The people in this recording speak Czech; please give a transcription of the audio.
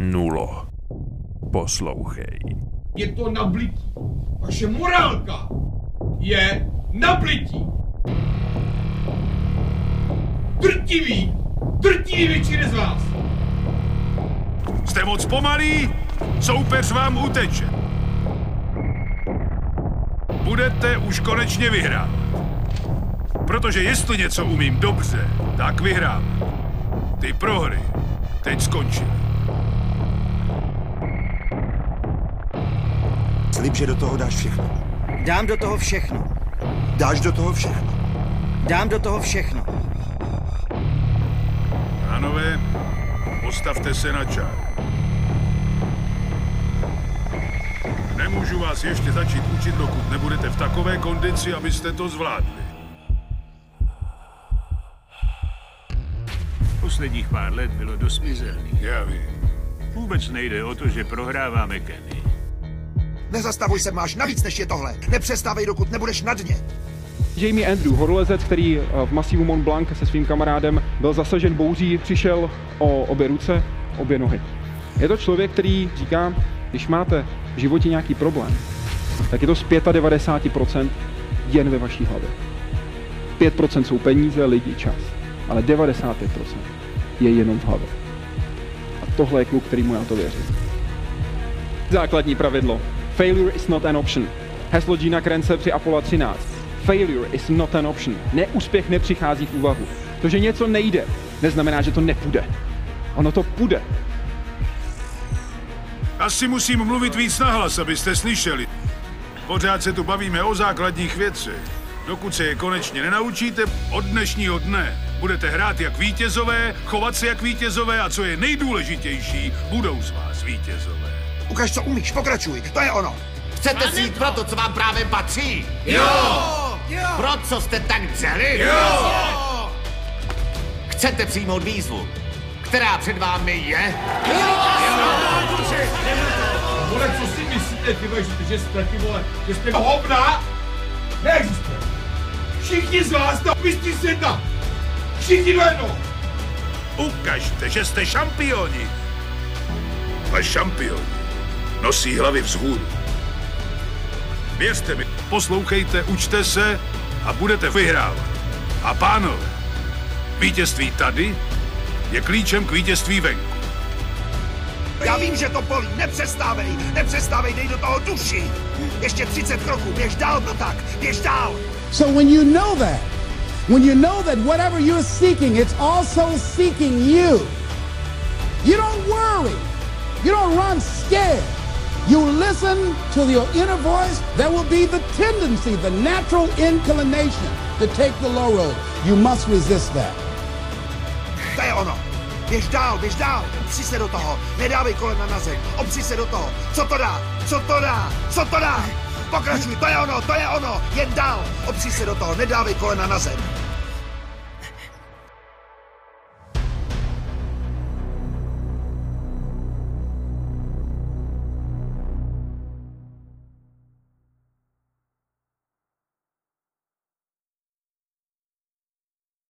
Nulo. Poslouchej. Je to nablití. Vaše morálka je nablití. Drtivý, drtivý většiny z vás. Jste moc pomalí, soupeř vám uteče. Budete už konečně vyhrát. Protože jestli něco umím dobře, tak vyhrám. Ty prohry teď skončí. Slib, že do toho dáš všechno. Dám do toho všechno. Dáš do toho všechno. Dám do toho všechno. Pánové, postavte se na čár. Nemůžu vás ještě začít učit, dokud nebudete v takové kondici, abyste to zvládli. Posledních pár let bylo dost mizerných. Já vím. Vůbec nejde o to, že prohráváme Kenny. Nezastavuj se, máš navíc než je tohle. Nepřestávej, dokud nebudeš na dně. Jamie Andrew, horolezec, který eh, v masivu Mont Blanc se svým kamarádem byl zasažen bouří, přišel o obě ruce, obě nohy. Je to člověk, který říká, když máte v životě nějaký problém, tak je to z 95% jen ve vaší hlavě. 5% jsou peníze, lidi, čas. Ale 95% je jenom v hlavě. A tohle je kluk, který mu já to věří. Základní pravidlo. Failure is not an option. Heslo Gina Krence při Apollo 13. Failure is not an option. Neúspěch nepřichází v úvahu. To, že něco nejde, neznamená, že to nepůjde. Ono to půjde. Asi musím mluvit víc nahlas, abyste slyšeli. Pořád se tu bavíme o základních věcech. Dokud se je konečně nenaučíte, od dnešního dne budete hrát jak vítězové, chovat se jak vítězové a co je nejdůležitější, budou z vás vítězové. Ukaž, co umíš, pokračuj, to je ono. Chcete si jít pro to, co vám právě patří? Jo! Pro co jste tak dřeli? Jo! Chcete přijmout výzvu, která před vámi je? Vole, co si myslíte, ty vole, že, že jste, ty vole, že jste hovna? Neexistuje. Všichni z vás na mistří světa. Všichni do jedno. Ukažte, že jste šampioni. A šampioni nosí hlavy vzhůru. Věřte mi, poslouchejte, učte se a budete vyhrávat. A pánové, vítězství tady je klíčem k vítězství venku. Já vím, že to bolí, nepřestávej, nepřestávej, dej do toho duši. Ještě 30 kroků, běž dál, no tak, běž dál. So when you know that, when you know that whatever you're seeking, it's also seeking you, you don't worry. You don't run scared. You listen to your inner voice. There will be the tendency, the natural inclination to take the low road. You must resist that. To je ono. Běž dál, běž dál, opři se do toho, nedávej kolena na zem, opři se do toho. Co to dá? Co to dá? Co to dá? Pokračuj, to je ono, to je ono, jen dál, opři se do toho, nedávej kolena na zem.